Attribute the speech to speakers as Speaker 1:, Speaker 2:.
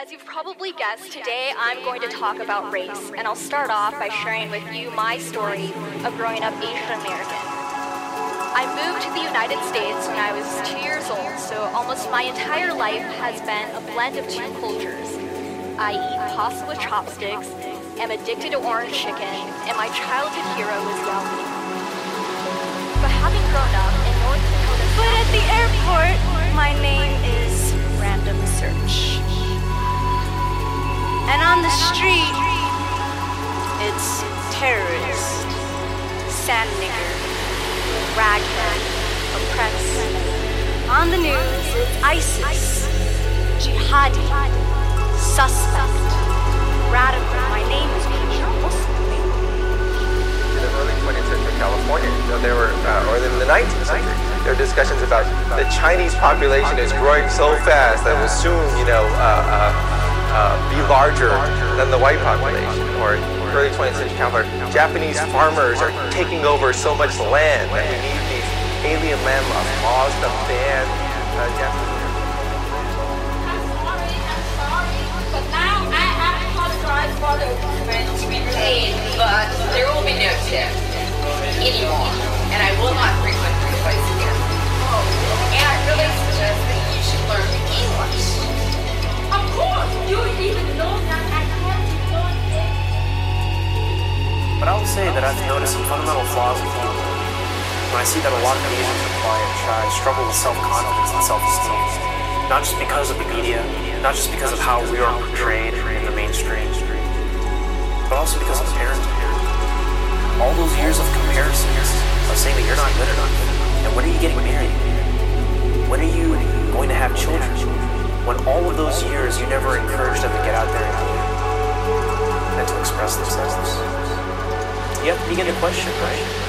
Speaker 1: As you've probably guessed, today I'm going to talk about race, and I'll start off by sharing with you my story of growing up Asian American. I moved to the United States when I was two years old, so almost my entire life has been a blend of two cultures. I eat pasta with chopsticks, am addicted to orange chicken, and my childhood hero was Yao. But having grown up in North Dakota,
Speaker 2: But at the airport, my name is Random Search. The street, it's terrorist, sand nigger, raghead, oppressed. On the news, it's ISIS, jihadi, suspect, radical. My name is Pure Muslim.
Speaker 3: in the early 20th century California. You know, there were, uh, or in the 19th century, there were discussions about the Chinese population is growing so fast that will soon, you know, uh, uh, uh, be larger than the white population. Or early 20th century Japanese farmers are taking over so much land that we need these alien land laws to ban uh, Japanese.
Speaker 4: Say that I've noticed some fundamental flaws in people. When I see that a lot of Asians are quiet, shy, struggle with self-confidence and self-esteem, not just because of the media, not just because of how we are portrayed in the mainstream, but also because of parenting. All those years of comparisons, of saying that you're not good enough, and when are you getting married? When are you going to have children? When all of those years you never encouraged them to get out there and to express themselves. Begin to question, right?